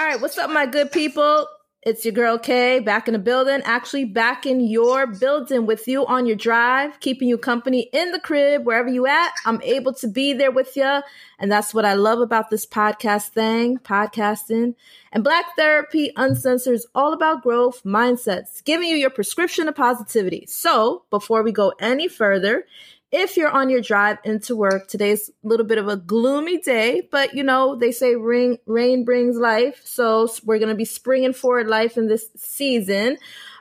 All right, what's up, my good people? It's your girl Kay back in the building, actually back in your building with you on your drive, keeping you company in the crib, wherever you at. I'm able to be there with you. And that's what I love about this podcast thing, podcasting. And Black Therapy Uncensored is all about growth mindsets, giving you your prescription of positivity. So before we go any further, if you're on your drive into work, today's a little bit of a gloomy day, but you know, they say rain, rain brings life. So we're going to be springing forward life in this season.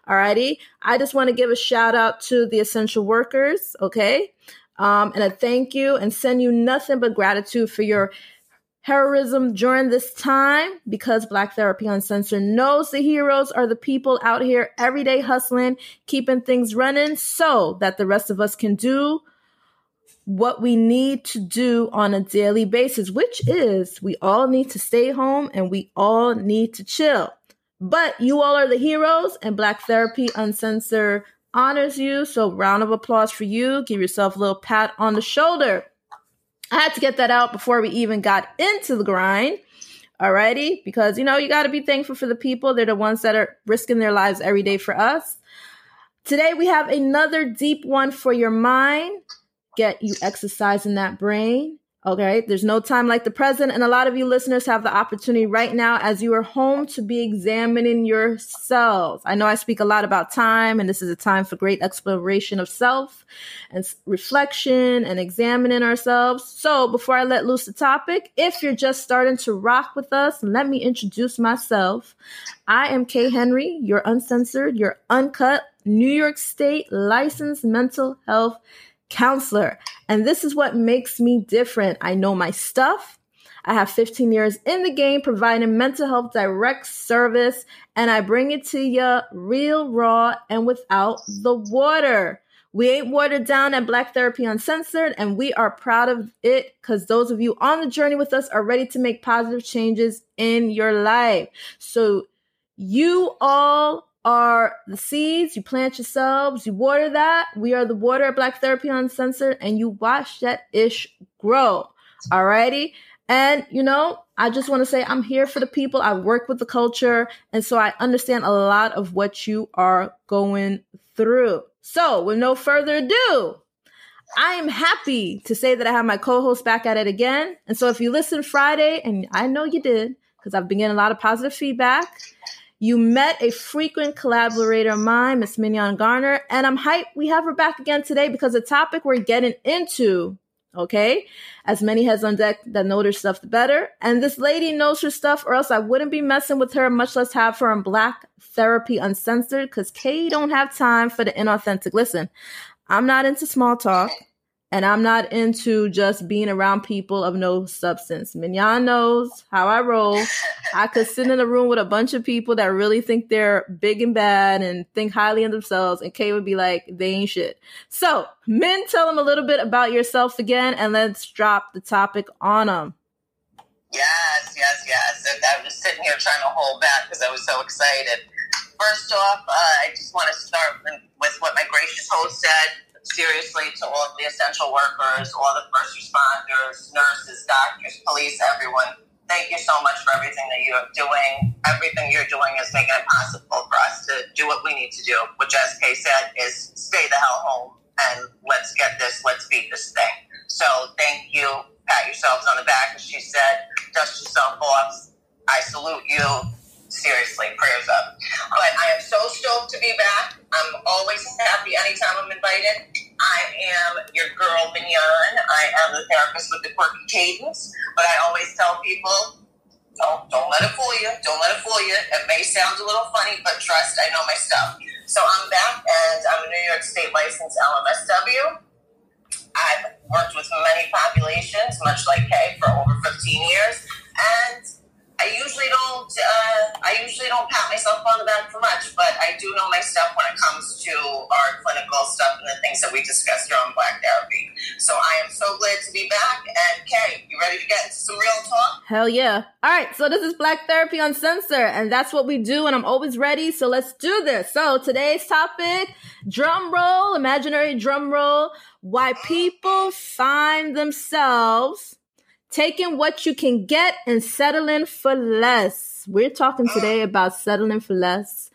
Alrighty. I just want to give a shout out to the essential workers. Okay. Um, and a thank you and send you nothing but gratitude for your heroism during this time because Black Therapy Uncensored knows the heroes are the people out here every day hustling, keeping things running so that the rest of us can do what we need to do on a daily basis, which is we all need to stay home and we all need to chill. But you all are the heroes, and Black Therapy Uncensored honors you. So, round of applause for you. Give yourself a little pat on the shoulder. I had to get that out before we even got into the grind. Alrighty, because you know, you got to be thankful for the people. They're the ones that are risking their lives every day for us. Today, we have another deep one for your mind get you exercising that brain. Okay, there's no time like the present. And a lot of you listeners have the opportunity right now as you are home to be examining yourselves. I know I speak a lot about time, and this is a time for great exploration of self and reflection and examining ourselves. So before I let loose the topic, if you're just starting to rock with us, let me introduce myself. I am Kay Henry, your uncensored, your uncut New York State licensed mental health counselor. And this is what makes me different. I know my stuff. I have 15 years in the game providing mental health direct service, and I bring it to you real, raw, and without the water. We ain't watered down at Black Therapy Uncensored, and we are proud of it because those of you on the journey with us are ready to make positive changes in your life. So, you all are the seeds. You plant yourselves, you water that. We are the water at Black Therapy Uncensored, and you watch that ish grow. Alrighty. And, you know, I just want to say I'm here for the people. I work with the culture. And so I understand a lot of what you are going through. So, with no further ado, I am happy to say that I have my co host back at it again. And so, if you listen Friday, and I know you did, because I've been getting a lot of positive feedback, you met a frequent collaborator of mine, Miss Mignon Garner, and I'm hyped we have her back again today because the topic we're getting into, okay, as many heads on deck that know their stuff, the better. And this lady knows her stuff, or else I wouldn't be messing with her, much less have her on Black Therapy Uncensored, because Kay don't have time for the inauthentic. Listen, I'm not into small talk. And I'm not into just being around people of no substance. Mignon knows how I roll. I could sit in a room with a bunch of people that really think they're big and bad and think highly of themselves, and Kay would be like, they ain't shit. So, men, tell them a little bit about yourself again, and let's drop the topic on them. Yes, yes, yes. I was sitting here trying to hold back because I was so excited. First off, uh, I just want to start with what my gracious host said seriously to all of the essential workers, all the first responders, nurses, doctors, police, everyone. Thank you so much for everything that you are doing. Everything you're doing is making it possible for us to do what we need to do, which, as Kay said, is stay the hell home and let's get this, let's beat this thing. So thank you. Pat yourselves on the back, as she said. Dust yourself off. I salute you seriously, prayers up. But I am so stoked to be back. I'm always happy anytime I'm invited. I am your girl, Mignon. I am the therapist with the quirky cadence. But I always tell people, don't, don't let it fool you. Don't let it fool you. It may sound a little funny, but trust, I know my stuff. So I'm back, and I'm a New York State licensed LMSW. I've worked with many populations, much like Kay, for over 15 years. And I usually don't. Uh, I usually don't pat myself on the back for much, but I do know my stuff when it comes to our clinical stuff and the things that we discuss here on Black Therapy. So I am so glad to be back. And Kay, you ready to get into some real talk? Hell yeah! All right, so this is Black Therapy on Uncensored, and that's what we do. And I'm always ready. So let's do this. So today's topic: drum roll, imaginary drum roll. Why people find themselves taking what you can get and settling for less. We're talking today about settling for less.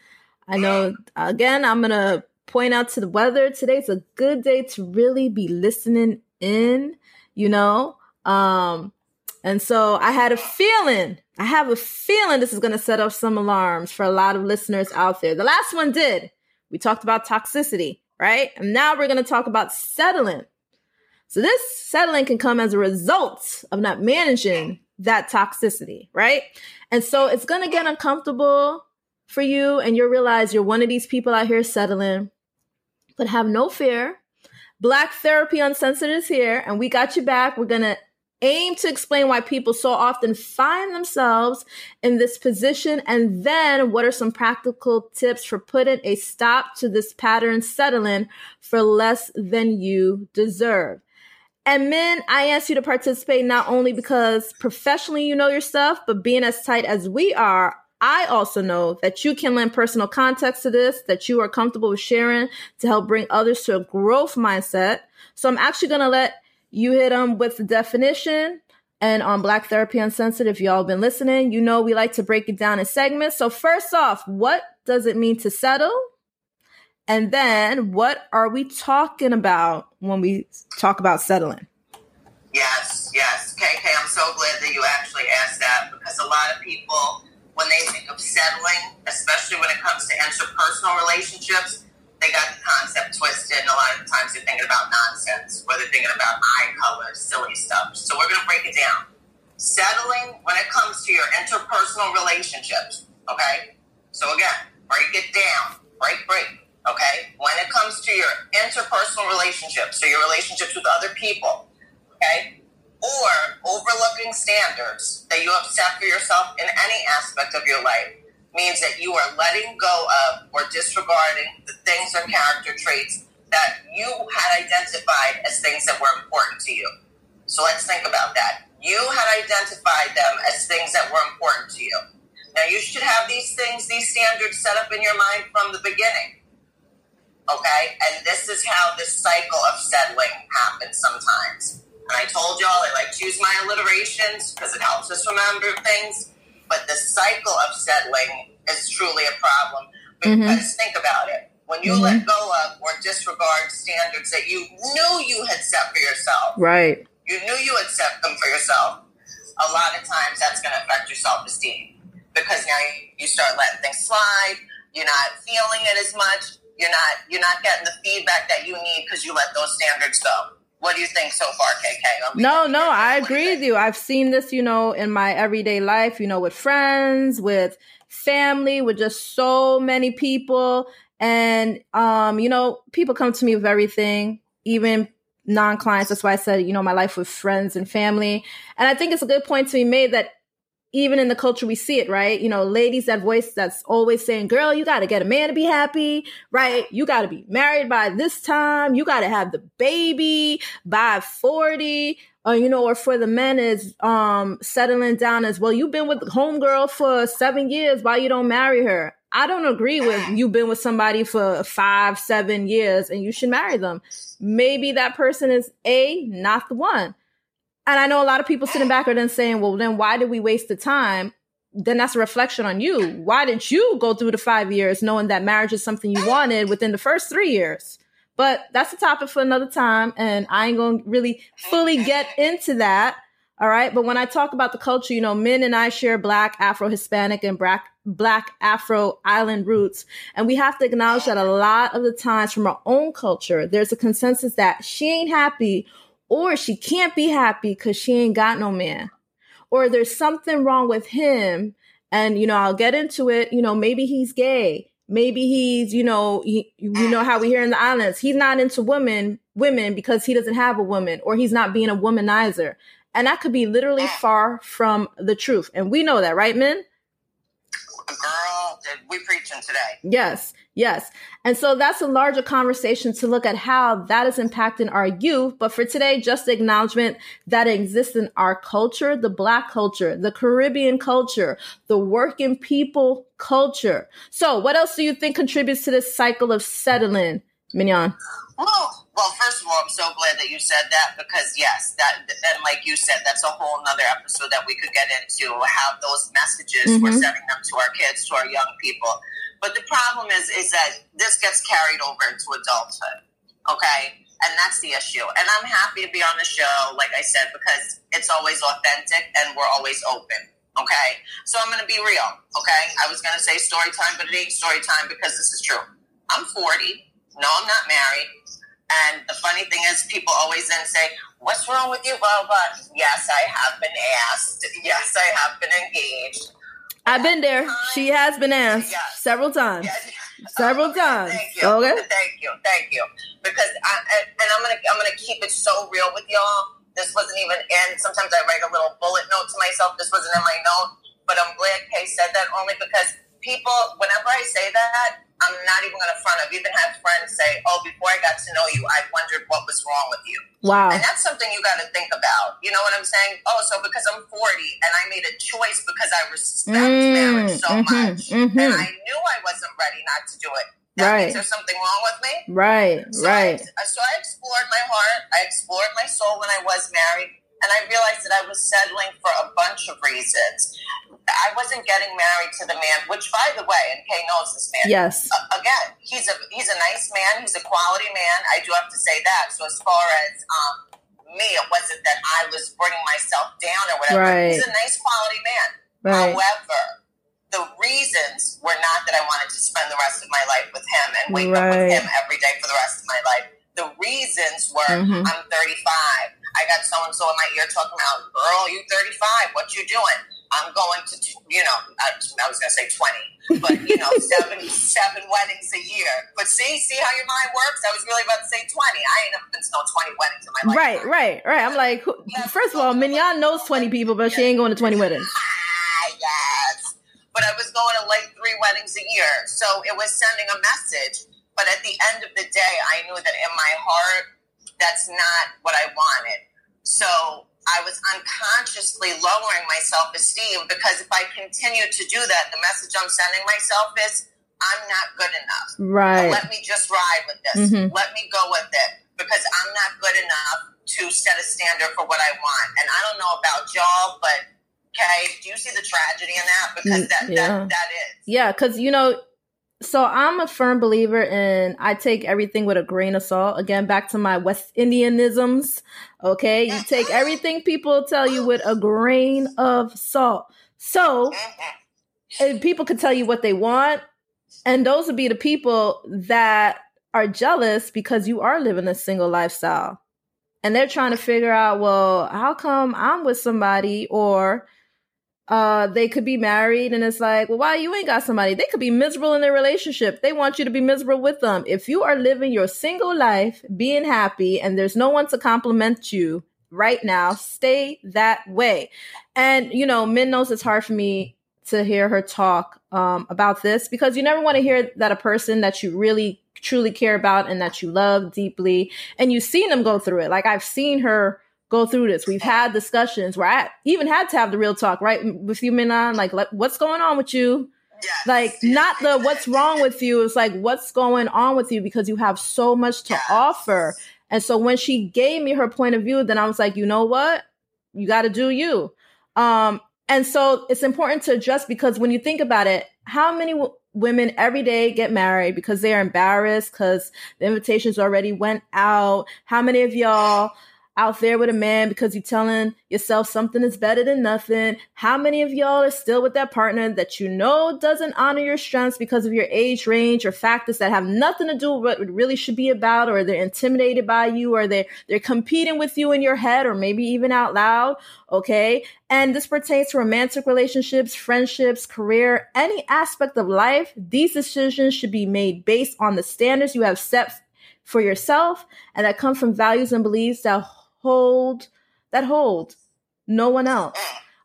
I know, again, I'm going to point out to the weather. Today's a good day to really be listening in, you know? Um, and so I had a feeling, I have a feeling this is going to set off some alarms for a lot of listeners out there. The last one did. We talked about toxicity, right? And now we're going to talk about settling. So this settling can come as a result of not managing that toxicity, right? And so it's going to get uncomfortable for you and you'll realize you're one of these people out here settling. But have no fear. Black Therapy Uncensored is here and we got you back. We're going to aim to explain why people so often find themselves in this position and then what are some practical tips for putting a stop to this pattern settling for less than you deserve. And men, I ask you to participate not only because professionally you know your stuff, but being as tight as we are, I also know that you can lend personal context to this, that you are comfortable with sharing to help bring others to a growth mindset. So I'm actually going to let you hit them with the definition and on Black Therapy Uncensored. If y'all been listening, you know we like to break it down in segments. So first off, what does it mean to settle? And then what are we talking about when we talk about settling? Yes, yes. KK, I'm so glad that you actually asked that because a lot of people, when they think of settling, especially when it comes to interpersonal relationships, they got the concept twisted, and a lot of times they're thinking about nonsense, or they're thinking about eye color, silly stuff. So we're going to break it down. Settling when it comes to your interpersonal relationships, okay? So again, break it down. Break, break, okay? When it comes to your interpersonal relationships, so your relationships with other people, okay? Or overlooking standards that you have set for yourself in any aspect of your life means that you are letting go of or disregarding the things or character traits that you had identified as things that were important to you. So let's think about that. You had identified them as things that were important to you. Now you should have these things, these standards set up in your mind from the beginning. Okay? And this is how this cycle of settling happens sometimes. And I told y'all I like to use my alliterations because it helps us remember things but the cycle of settling is truly a problem. Because mm-hmm. think about it. When you mm-hmm. let go of or disregard standards that you knew you had set for yourself, right? You knew you had set them for yourself. A lot of times that's going to affect your self esteem because now you, you start letting things slide. You're not feeling it as much. You're not you're not getting the feedback that you need because you let those standards go. What do you think so far, KK? No, no, I agree with you. I've seen this, you know, in my everyday life, you know, with friends, with family, with just so many people. And, um, you know, people come to me with everything, even non clients. That's why I said, you know, my life with friends and family. And I think it's a good point to be made that even in the culture we see it, right? You know, ladies that voice that's always saying, girl, you got to get a man to be happy, right? You got to be married by this time. You got to have the baby by 40. Or, you know, or for the men is um settling down as well. You've been with homegirl for seven years. Why you don't marry her? I don't agree with you've been with somebody for five, seven years and you should marry them. Maybe that person is A, not the one. And I know a lot of people sitting back are then saying, well, then why did we waste the time? Then that's a reflection on you. Why didn't you go through the five years knowing that marriage is something you wanted within the first three years? But that's a topic for another time. And I ain't going to really fully get into that. All right. But when I talk about the culture, you know, men and I share black, Afro Hispanic, and black, black Afro island roots. And we have to acknowledge that a lot of the times from our own culture, there's a consensus that she ain't happy or she can't be happy because she ain't got no man, or there's something wrong with him. And, you know, I'll get into it. You know, maybe he's gay. Maybe he's, you know, he, you know how we hear in the islands, he's not into women, women because he doesn't have a woman or he's not being a womanizer. And that could be literally far from the truth. And we know that, right, men? Girl, we preaching today. Yes, yes. And so that's a larger conversation to look at how that is impacting our youth. But for today, just the acknowledgement that exists in our culture, the Black culture, the Caribbean culture, the working people culture. So what else do you think contributes to this cycle of settling Mignon? Well, well, first of all, I'm so glad that you said that because yes, that and like you said, that's a whole nother episode that we could get into how those messages mm-hmm. we're sending them to our kids, to our young people. But the problem is, is that this gets carried over into adulthood. Okay, and that's the issue. And I'm happy to be on the show, like I said, because it's always authentic and we're always open. Okay, so I'm going to be real. Okay, I was going to say story time, but it ain't story time because this is true. I'm 40. No, I'm not married. And the funny thing is, people always then say, What's wrong with you, blah, blah. Yes, I have been asked. Yes, I have been engaged. I've been there. She has been asked yes. several times. Yes. Several okay, times. Thank you. Okay. Thank you. Thank you. Because I, and I'm gonna I'm gonna keep it so real with y'all. This wasn't even in. Sometimes I write a little bullet note to myself. This wasn't in my note, but I'm glad Kay said that only because people. Whenever I say that, I'm not even going to front. I've even had friends say, "Oh, before I got to know you, I wondered what was wrong with you." Wow, and that's something you got to think about. You know what I'm saying? Oh, so because I'm 40 and I made a choice because I respect mm, marriage so mm-hmm, much, mm-hmm. and I knew I wasn't ready not to do it. That right. means there's something wrong with me. Right, so right. I, so I explored my heart. I explored my soul when I was married, and I realized that I was settling for a bunch of reasons. I wasn't getting married to the man, which, by the way, and Kay knows this man. Yes. Uh, again, he's a he's a nice man. He's a quality man. I do have to say that. So as far as um, me, it wasn't that I was bringing myself down or whatever. Right. He's a nice quality man. Right. However, the reasons were not that I wanted to spend the rest of my life with him and wake right. up with him every day for the rest of my life. The reasons were mm-hmm. I'm 35. I got so and so in my ear talking about, girl, you 35. What you doing? I'm going to, you know, I, I was going to say 20, but, you know, seven, seven weddings a year. But see, see how your mind works? I was really about to say 20. I ain't never been to no 20 weddings in my life. Right, right, right. I'm like, first of all, Mignon knows 20 people, but she ain't going to 20 weddings. Ah, yes. But I was going to like three weddings a year. So it was sending a message. But at the end of the day, I knew that in my heart, that's not what I wanted. So I was unconsciously lowering my self esteem because if I continue to do that, the message I'm sending myself is I'm not good enough. Right. let me just ride with this. Mm-hmm. Let me go with it because I'm not good enough to set a standard for what I want. And I don't know about y'all, but okay, do you see the tragedy in that? Because that yeah. that, that is. Yeah, because you know so I'm a firm believer in I take everything with a grain of salt. Again, back to my West Indianisms. Okay. You take everything people tell you with a grain of salt. So people can tell you what they want. And those would be the people that are jealous because you are living a single lifestyle. And they're trying to figure out, well, how come I'm with somebody or uh they could be married and it's like well why you ain't got somebody? They could be miserable in their relationship. They want you to be miserable with them. If you are living your single life being happy and there's no one to compliment you right now stay that way. And you know min knows it's hard for me to hear her talk um, about this because you never want to hear that a person that you really truly care about and that you love deeply and you've seen them go through it. Like i've seen her go through this. We've had discussions where I even had to have the real talk, right? With you, Mignon, like, like what's going on with you? Yes, like not the what's wrong with you. It's like what's going on with you because you have so much to yes. offer. And so when she gave me her point of view, then I was like, you know what? You got to do you. Um, and so it's important to adjust because when you think about it, how many w- women every day get married because they are embarrassed because the invitations already went out? How many of y'all out there with a man because you're telling yourself something is better than nothing. How many of y'all are still with that partner that you know doesn't honor your strengths because of your age range or factors that have nothing to do with what it really should be about, or they're intimidated by you, or they're they're competing with you in your head, or maybe even out loud. Okay. And this pertains to romantic relationships, friendships, career, any aspect of life. These decisions should be made based on the standards you have set for yourself and that come from values and beliefs that hold that hold no one else.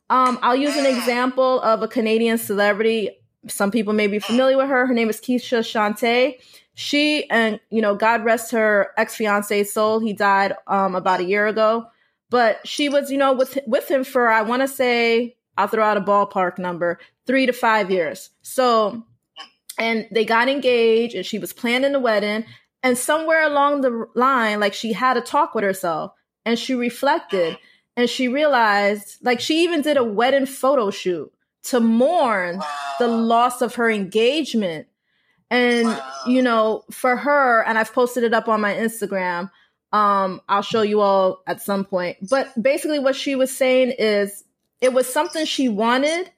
Um, I'll use an example of a Canadian celebrity. Some people may be familiar with her. Her name is Keshia Chanté. She and you know, God rest her ex fiance's soul. He died um, about a year ago, but she was you know with with him for I want to say I'll throw out a ballpark number three to five years. So, and they got engaged, and she was planning the wedding, And somewhere along the line, like she had a talk with herself and she reflected and she realized, like, she even did a wedding photo shoot to mourn the loss of her engagement. And, you know, for her, and I've posted it up on my Instagram, um, I'll show you all at some point. But basically, what she was saying is it was something she wanted,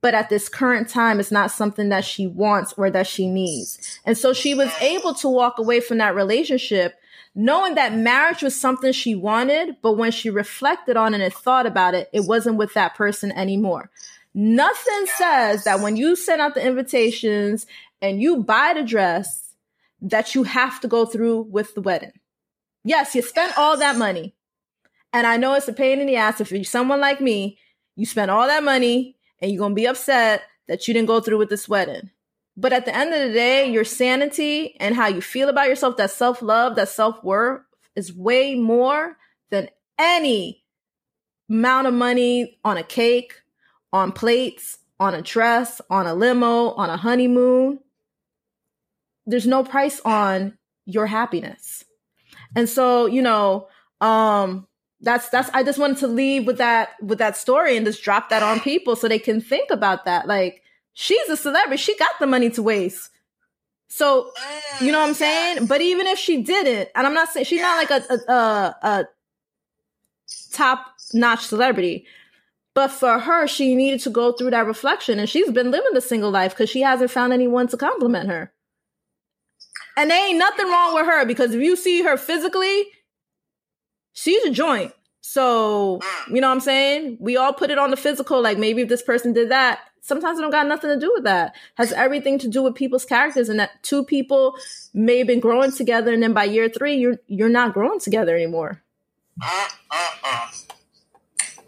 but at this current time, it's not something that she wants or that she needs. And so she was able to walk away from that relationship knowing that marriage was something she wanted, but when she reflected on it and thought about it, it wasn't with that person anymore. Nothing says that when you send out the invitations and you buy the dress, that you have to go through with the wedding. Yes, you spent all that money. And I know it's a pain in the ass if you're someone like me, you spent all that money and you're going to be upset that you didn't go through with this wedding. But at the end of the day, your sanity and how you feel about yourself, that self love, that self worth is way more than any amount of money on a cake, on plates, on a dress, on a limo, on a honeymoon. There's no price on your happiness. And so, you know, um, that's that's I just wanted to leave with that with that story and just drop that on people so they can think about that. Like she's a celebrity. She got the money to waste. So, you know what I'm uh, saying? But even if she didn't, and I'm not saying she's not like a a, a, a top notch celebrity, but for her, she needed to go through that reflection, and she's been living the single life because she hasn't found anyone to compliment her. And there ain't nothing wrong with her because if you see her physically, she's a joint. So, mm. you know what I'm saying? We all put it on the physical, like maybe if this person did that, sometimes it don't got nothing to do with that. Has everything to do with people's characters and that two people may have been growing together and then by year three you're you're not growing together anymore. Mm-mm-mm.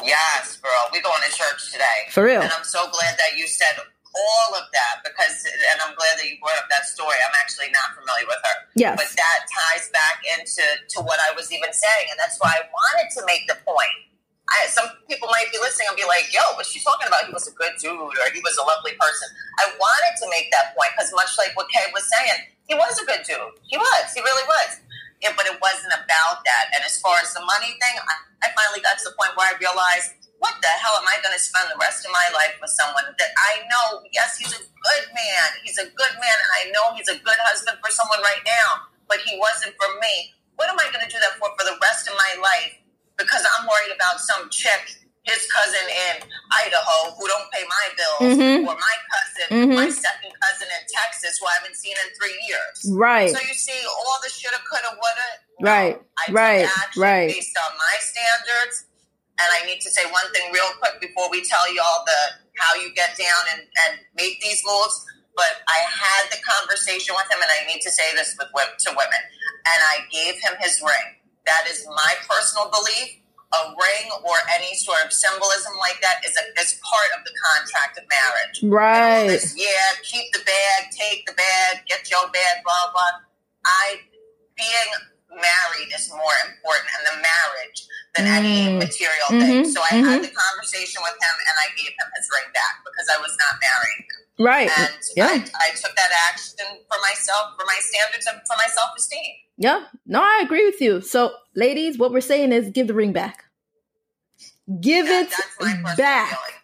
Yes, girl. We going to church today. For real. And I'm so glad that you said all of that because, and I'm glad that you brought up that story. I'm actually not familiar with her. Yes. But that ties back into to what I was even saying, and that's why I wanted to make the point. I, some people might be listening and be like, "Yo, what's she talking about? He was a good dude, or he was a lovely person." I wanted to make that point because, much like what Kay was saying, he was a good dude. He was. He really was. Yeah, but it wasn't about that. And as far as the money thing, I, I finally got to the point where I realized what the hell am I going to spend the rest of my life with someone that I know, yes, he's a good man. He's a good man, and I know he's a good husband for someone right now, but he wasn't for me. What am I going to do that for for the rest of my life? Because I'm worried about some chick, his cousin in Idaho, who don't pay my bills, Mhm. or my cousin, Mhm. my second cousin in Texas, who I haven't seen in three years. Right. So you see, all the shoulda, coulda, woulda. Right, I right, right. based on my standards. And I need to say one thing real quick before we tell you all the how you get down and, and make these moves. But I had the conversation with him, and I need to say this with to women. And I gave him his ring. That is my personal belief. A ring or any sort of symbolism like that is a is part of the contract of marriage. Right. this, yeah, keep the bag, take the bag, get your bag, blah blah. I being married is more important in the marriage than any Mm. material Mhm, thing. So I mhm. had the conversation with him and I gave him his ring back because I was not married. Right. And Yeah. I, I took that action for myself, for my standards, and for my self esteem. Yeah. No, I agree with you. So, ladies, what we're saying is give the ring back. Give it that's my back. feeling.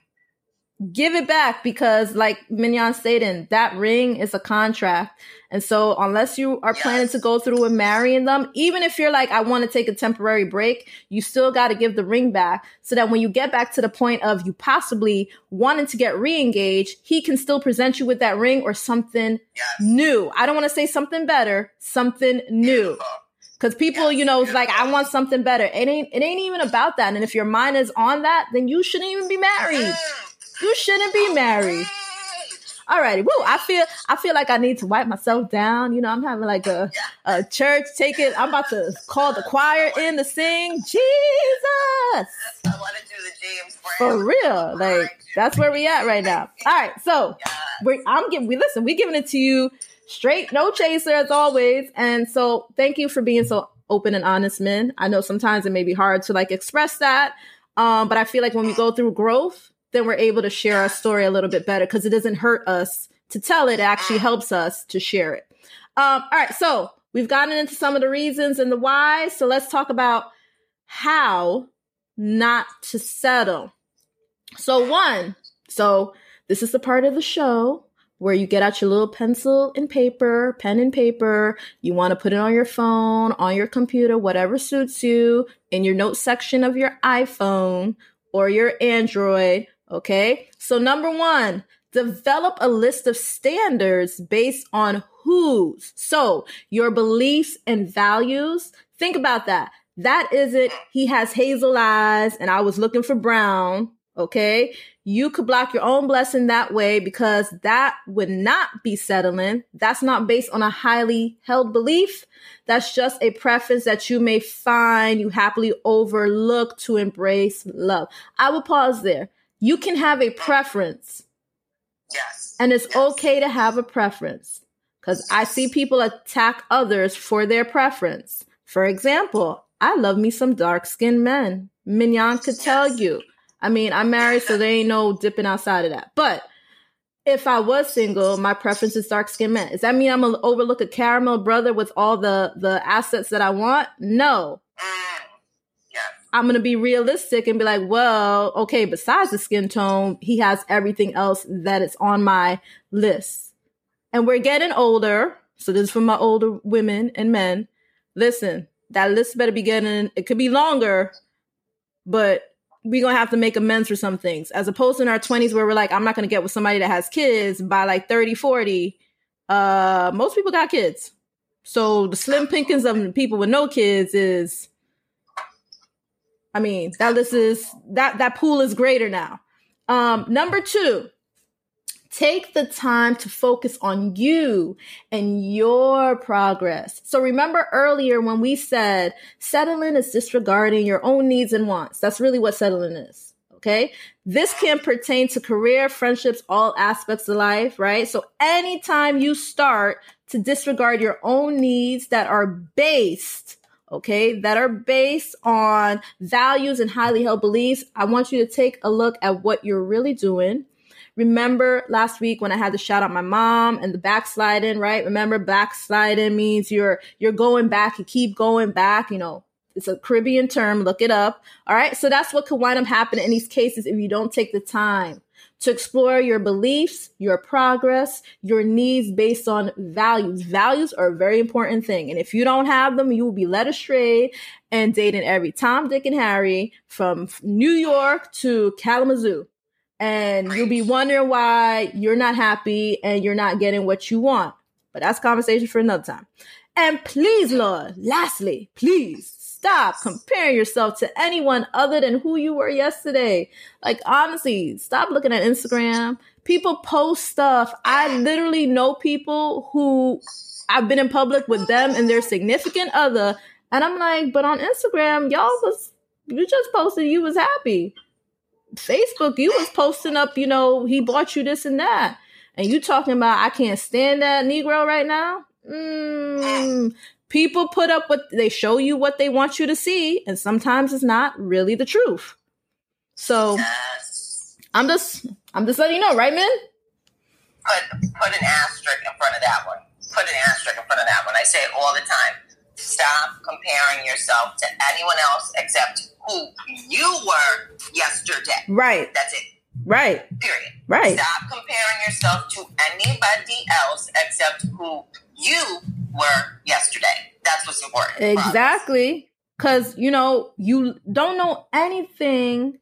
Give it back because like Mignon stated, that ring is a contract. And so unless you are planning to go through with marrying them, even if you're like, I want to take a temporary break, you still got to give the ring back so that when you get back to the point of you possibly wanting to get re-engaged, he can still present you with that ring or something Yes. new. I don't want to say something better, something new. Cause people, Yes, you know, it's like, I want something better. It ain't, it ain't even about that. And if your mind is on that, then you shouldn't even be married. Mm. You shouldn't be married. Alrighty, woo! I feel I feel like I need to wipe myself down. You know, I'm having like a a church. Take it. I'm about to call the choir in to sing Jesus I want to do the James Brown. for real. Like that's where we at right now. All right, so we I'm giving we listen. We giving it to you straight, no chaser as always. And so thank you for being so open and honest, men. I know sometimes it may be hard to like express that, um, but I feel like when we go through growth, then we're able to share our story a little bit better because it doesn't hurt us to tell it. It actually helps us to share it. Um, all right, so We've gotten into some of the reasons and the why. So let's talk about how not to settle. So, one, so this is the part of the show where you get out your little pencil and paper, pen and paper. You want to put it on your phone, on your computer, whatever suits you, in your notes section of your iPhone or your Android. Okay. So, number one, develop a list of standards based on whose. So, your beliefs and values. Think about that. That isn't, he has hazel eyes and I was looking for brown. Okay. You could block your own blessing that way because that would not be settling. That's not based on a highly held belief. That's just a preference that you may find you happily overlook to embrace love. I will pause there. You can have a preference. Yes. And it's yes. okay to have a preference because I see people attack others for their preference. For example, I love me some dark skinned men. Mignon could tell you. I mean, I'm married, so there ain't no dipping outside of that. But if I was single, my preference is dark skinned men. Does that mean I'm gonna overlook a caramel brother with all the the assets that I want? No. Mm. I'm gonna be realistic and be like, well, okay, besides the skin tone, he has everything else that is on my list. And we're getting older. So this is for my older women and men. Listen, that list better be getting it could be longer, but we're gonna have to make amends for some things. As opposed to in our 20s where we're like, I'm not gonna get with somebody that has kids by like 30, 40. Uh most people got kids. So the slim pinkings of people with no kids is I mean, that list is that that pool is greater now. Um number two, Take the time to focus on you and your progress. So remember earlier when we said settling is disregarding your own needs and wants. That's really what settling is. Okay. This can pertain to career, friendships, all aspects of life, right? So anytime you start to disregard your own needs that are based okay, that are based on values and highly held beliefs, I want you to take a look at what you're really doing Remember last week when I had to shout out my mom and the backsliding, right? Remember backsliding means you're you're going back, you keep going back, you know. It's a Caribbean term, look it up. All right? So that's what could wind up happening in these cases if you don't take the time to explore your beliefs, your progress, your needs based on values. Values are a very important thing. And if you don't have them, you will be led astray and dating every Tom, Dick, and Harry from New York to Kalamazoo and you'll be wondering why you're not happy and you're not getting what you want. But that's conversation for another time. And please, Lord, lastly, please stop comparing yourself to anyone other than who you were yesterday. Like, honestly, stop looking at Instagram. People post stuff. I literally know people who I've been in public with them and their significant other. And I'm like, but on Instagram, y'all was, you just posted you was happy. Facebook, you was posting up, you know, he bought you this and that. And you talking about I can't stand that Negro right now? Mm, people put up what they show you what they want you to see, and sometimes it's not really the truth. So I'm just I'm just letting you know, right, man? Put put an asterisk in front of that one. Put an asterisk in front of that one. I say it all the time. Stop comparing yourself to anyone else except who you were yesterday. Right. That's it. Right. Period. Right. Stop comparing yourself to anybody else except who you were yesterday. That's what's important. Exactly. Because, you know, you don't know anything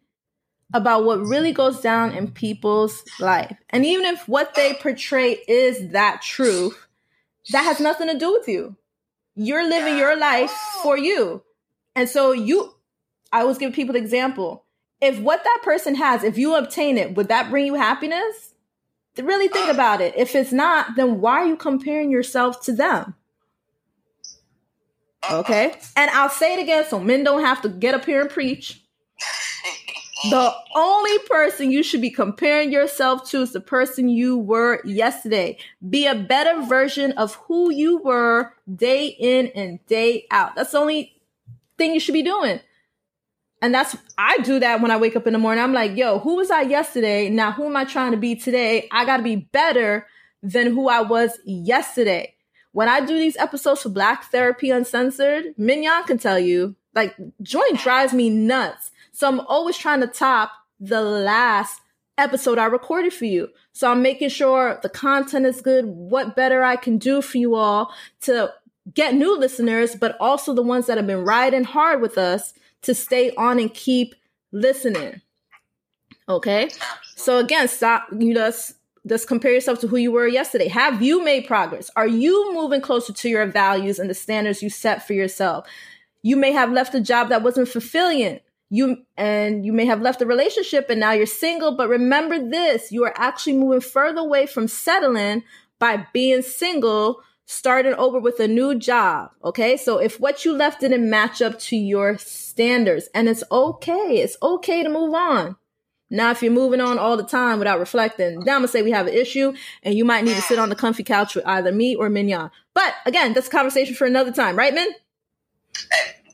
about what really goes down in people's life. And even if what they portray is that truth, that has nothing to do with you. You're living your life for you. And so you I always give people the example. If what that person has, if you obtain it, would that bring you happiness? Really think about it. If it's not, then why are you comparing yourself to them? Okay. And I'll say it again so men don't have to get up here and preach. The only person you should be comparing yourself to is the person you were yesterday. Be a better version of who you were day in and day out. That's the only thing you should be doing. And that's, I do that when I wake up in the morning. I'm like, yo, who was I yesterday? Now, who am I trying to be today? I got to be better than who I was yesterday. When I do these episodes for Black Therapy Uncensored, Mignon can tell you, like, joint drives me nuts. So I'm always trying to top the last episode I recorded for you. So I'm making sure the content is good, what better I can do for you all to get new listeners, but also the ones that have been riding hard with us to stay on and keep listening. Okay. So again, stop, you just, just compare yourself to who you were yesterday. Have you made progress? Are you moving closer to your values and the standards you set for yourself? You may have left a job that wasn't fulfilling you and you may have left a relationship and now you're single but remember this you are actually moving further away from settling by being single starting over with a new job okay so if what you left didn't match up to your standards and it's okay it's okay to move on now if you're moving on all the time without reflecting now i'm gonna say we have an issue and you might need to sit on the comfy couch with either me or mignon but again that's a conversation for another time. Right min?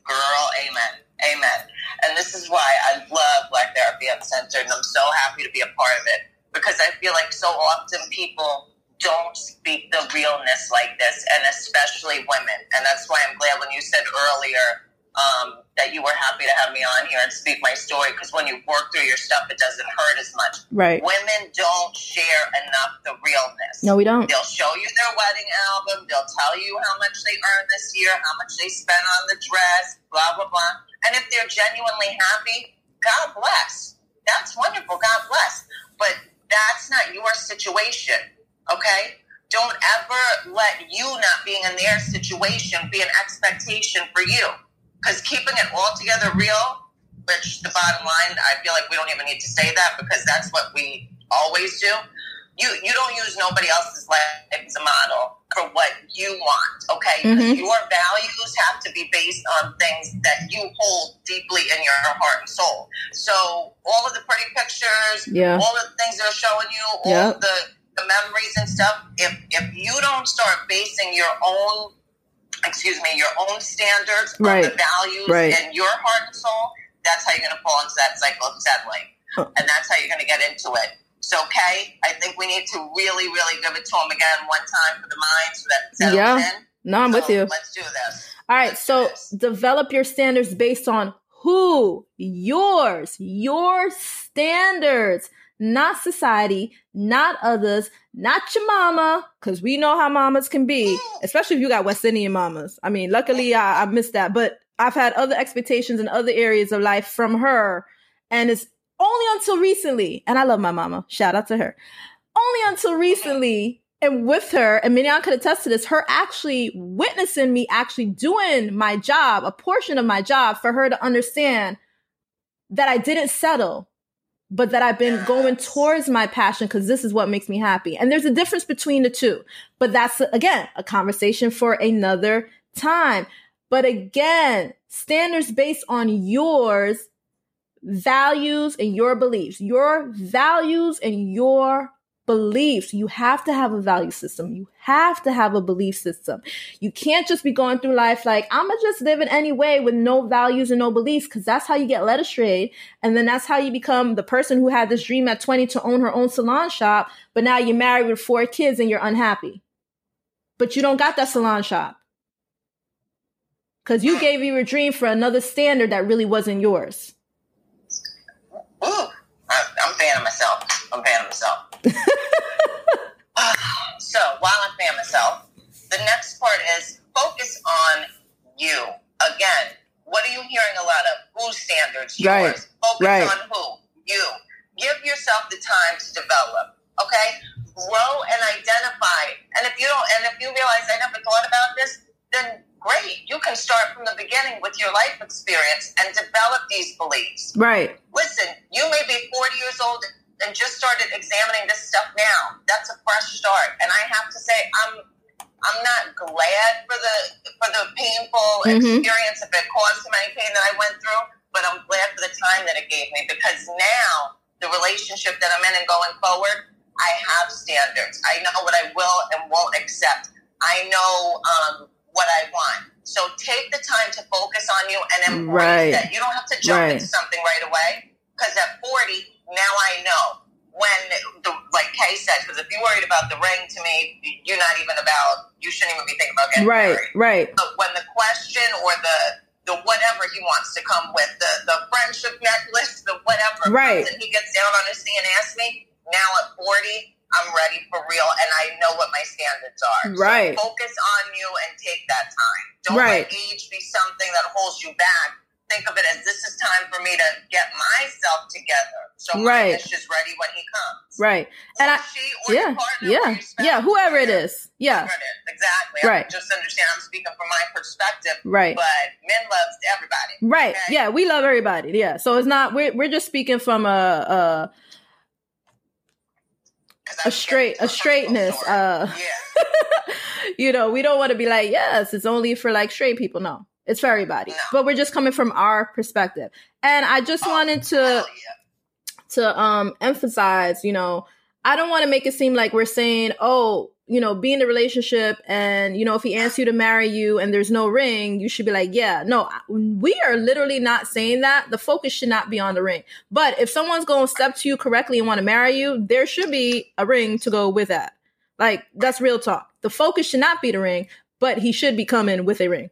Girl amen. Amen. And this is why I love Black Therapy Uncensored, and I'm so happy to be a part of it because I feel like so often people don't speak the realness like this, and especially women. And that's why I'm glad when you said earlier um, that you were happy to have me on here and speak my story because when you work through your stuff, it doesn't hurt as much. Right. Women don't share enough the realness. No, we don't. They'll show you their wedding album. They'll tell you how much they earned this year, how much they spent on the dress, blah, blah, blah. And if they're genuinely happy, God bless. That's wonderful. God bless. But that's not your situation. Okay? Don't ever let you not being in their situation be an expectation for you. Because keeping it all together real, which the bottom line, I feel like we don't even need to say that because that's what we always do you you don't use nobody else's life as a model for what you want, okay? Mm-hmm. Your values have to be based on things that you hold deeply in your heart and soul. So all of the pretty pictures, yeah. all of the things they're showing you, all yep. the the memories and stuff. If if you don't start basing your own excuse me, your own standards right. the values right. and your heart and soul, that's how you're going to fall into that cycle of settling. And that's how you're going to get into it. So, okay, I think we need to really, really give it to them again one time for the mind so that it settles yeah. in. No, I'm so with you. Let's do this. All right, let's so develop your standards based on who? Yours, your standards, not society, not others, not your mama, because we know how mamas can be, especially if you got West Indian mamas. I mean, luckily I, I missed that, but I've had other expectations in other areas of life from her, and it's only until recently, and I love my mama, shout out to her. Only until recently, and with her, and Mignon could attest to this, her actually witnessing me actually doing my job, a portion of my job, for her to understand that I didn't settle, but that I've been going towards my passion because this is what makes me happy. And there's a difference between the two. But that's, again, a conversation for another time. But again, standards based on yours values and your beliefs. Your values and your beliefs. You have to have a value system. You have to have a belief system. You can't just be going through life like, I'm gonna just live in any way with no values and no beliefs, because that's how you get led astray. And then that's how you become the person who had this dream at 20 to own her own salon shop, but now you're married with four kids and you're unhappy. But you don't got that salon shop. Because you gave your dream for another standard that really wasn't yours. Ooh, I, am a fan of myself. I'm fan of myself. so while I'm of myself, the next part is focus on you. Again, what are you hearing a lot of? Whose standards? Yours. Right. Focus right. on who? You. Give yourself the time to develop. Okay? Grow and identify. And if you don't, and if you realize I never thought about this, then great. You can start from the beginning with your life experience and develop these beliefs. Right. Listen, you may be 40 years old and just started examining this stuff now. That's a fresh start. And I have to say, I'm I'm not glad for the for the painful mm-hmm. experience if it caused so many pain that I went through, but I'm glad for the time that it gave me because now the relationship that I'm in and going forward, I have standards. I know what I will and won't accept. I know um, what I want. So take the time to focus on you and embrace right. it. You don't have to jump right. into something right away because at 40, now I know. when the like Kay said, because if you're worried about the ring, to me, you're not even about. You shouldn't even be thinking about getting right, married. right. But when the question or the the whatever he wants to come with, the the friendship necklace, the whatever, Right. and he gets down on his knee and asks me, now at 40, I'm ready for real, and I know what my standards are. Right. So focus on you and take that time. Don't Right. let age be something that holds you back. Think of it as this is time for me to get myself together. So Right. right. is ready when he comes. Right. Or And I, she, or your yeah, yeah, yeah, whoever it is. Yeah, Whoever it is. Exactly. Right. I just understand I'm speaking from my perspective, right. but men loves everybody. Right. Okay. Yeah, we love everybody. Yeah. So it's not we're we're just speaking from a a, a straight a straightness. Uh yeah. you know, we don't want to be like, yes, it's only for like straight people. No. It's for everybody. No. But we're just coming from our perspective. And I just Oh, wanted to yeah. to um emphasize, you know, I don't want to make it seem like we're saying, oh, you know, be in a relationship and, you know, if he asks you to marry you and there's no ring, you should be like, yeah. No, we are literally not saying that. The focus should not be on the ring. But if someone's going to step to you correctly and want to marry you, there should be a ring to go with that. Like, that's real talk. The focus should not be the ring, but he should be coming with a ring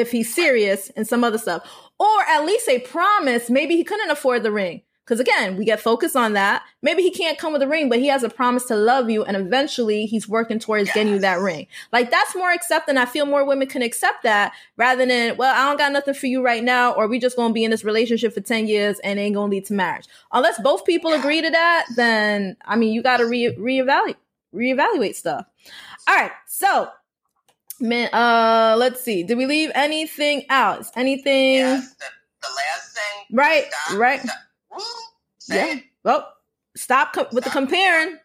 if he's serious and some other stuff. Or at least a promise. Maybe he couldn't afford the ring. Because again, we get focused on that. Maybe he can't come with a ring, but he has a promise to love you, and eventually he's working towards getting you that ring. Like that's more accepting. I feel more women can accept that rather than, well, I don't got nothing for you right now, or we just gonna be in this relationship for 10 years and it ain't gonna lead to marriage. Unless both people agree to that, then I mean you gotta re reevaluate reevaluate stuff. All right, so man, uh let's see. Did we leave anything out? Anything Yes, the, the last thing. Right, stop, right. stop. Woo, Yeah. it. Well, stop co- with the comparing.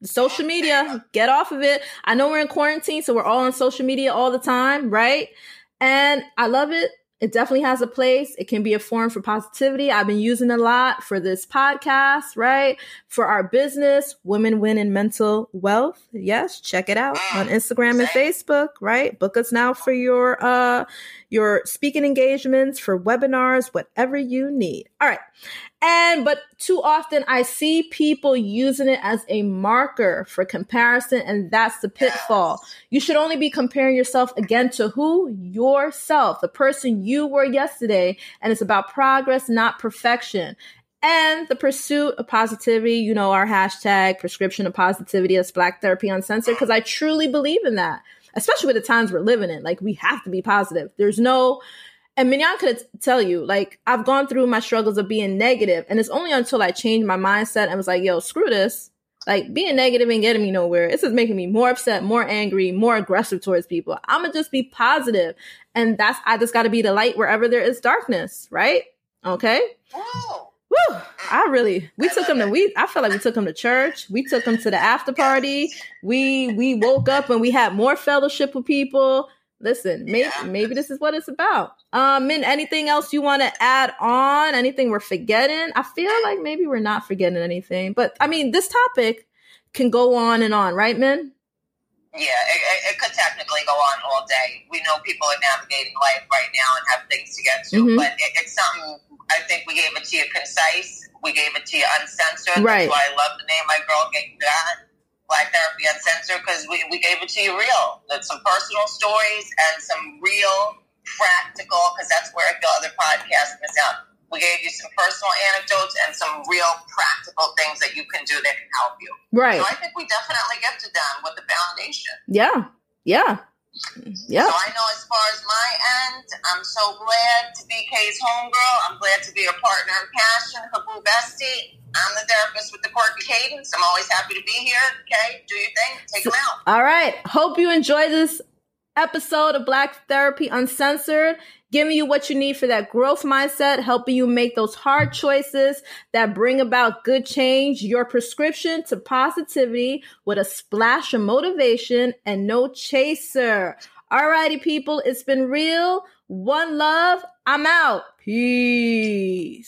The social media, get off of it. I know we're in quarantine, so we're all on social media all the time, right? And I love it. It definitely has a place. It can be a forum for positivity. I've been using a lot for this podcast, right? For our business, Women Win in Mental Wealth. Yes, check it out on Instagram and Facebook, right? Book us now for your uh your speaking engagements, for webinars, whatever you need. All right. And but too often I see people using it as a marker for comparison, and that's the pitfall. You should only be comparing yourself again to who? Yourself, the person you were yesterday. And it's about progress, not perfection. And the pursuit of positivity, you know, our hashtag prescription of positivity as Black Therapy Uncensored, because I truly believe in that, especially with the times we're living in. Like, we have to be positive. There's no, and Mignon could tell you, like, I've gone through my struggles of being negative, and it's only until I changed my mindset and was like, yo, screw this. Like, being negative ain't getting me nowhere. This is making me more upset, more angry, more aggressive towards people. I'm gonna just be positive. And that's, I just gotta be the light wherever there is darkness, right? Okay? Woo. Woo! I really, we took him love to, we, I felt like we took him to church. We took him to the after party. We, we woke up and we had more fellowship with people. Listen, maybe, maybe this is what it's about. Um, Min, anything else you want to add on? Anything we're forgetting? I feel like maybe we're not forgetting anything, but I mean, this topic can go on and on, right, Min? Yeah, it, it, could technically go on all day. We know people are navigating life right now and have things to get to, Mhm. but it, it's something. I think we gave it to you concise. We gave it to you uncensored. Right. That's why I love the name my girl gave that. Black Therapy Uncensored because we, we gave it to you real. That's some personal stories and some real practical because that's where I feel other podcasts miss out. We gave you some personal anecdotes and some real practical things that you can do that can help you. Right. So I think we definitely get to them with the foundation. Yeah. Yeah. Yeah. So I know as far as my end, I'm so glad to be Kay's homegirl. I'm glad to be her partner in passion, her boo bestie. I'm the therapist with the quirky cadence. I'm always happy to be here. Okay, do your thing. Take them out. All right. Hope you enjoy this episode of Black Therapy Uncensored, giving you what you need for that growth mindset, helping you make those hard choices that bring about good change, your prescription to positivity with a splash of motivation and no chaser. Alrighty, people. It's been real. One love. I'm out. Peace.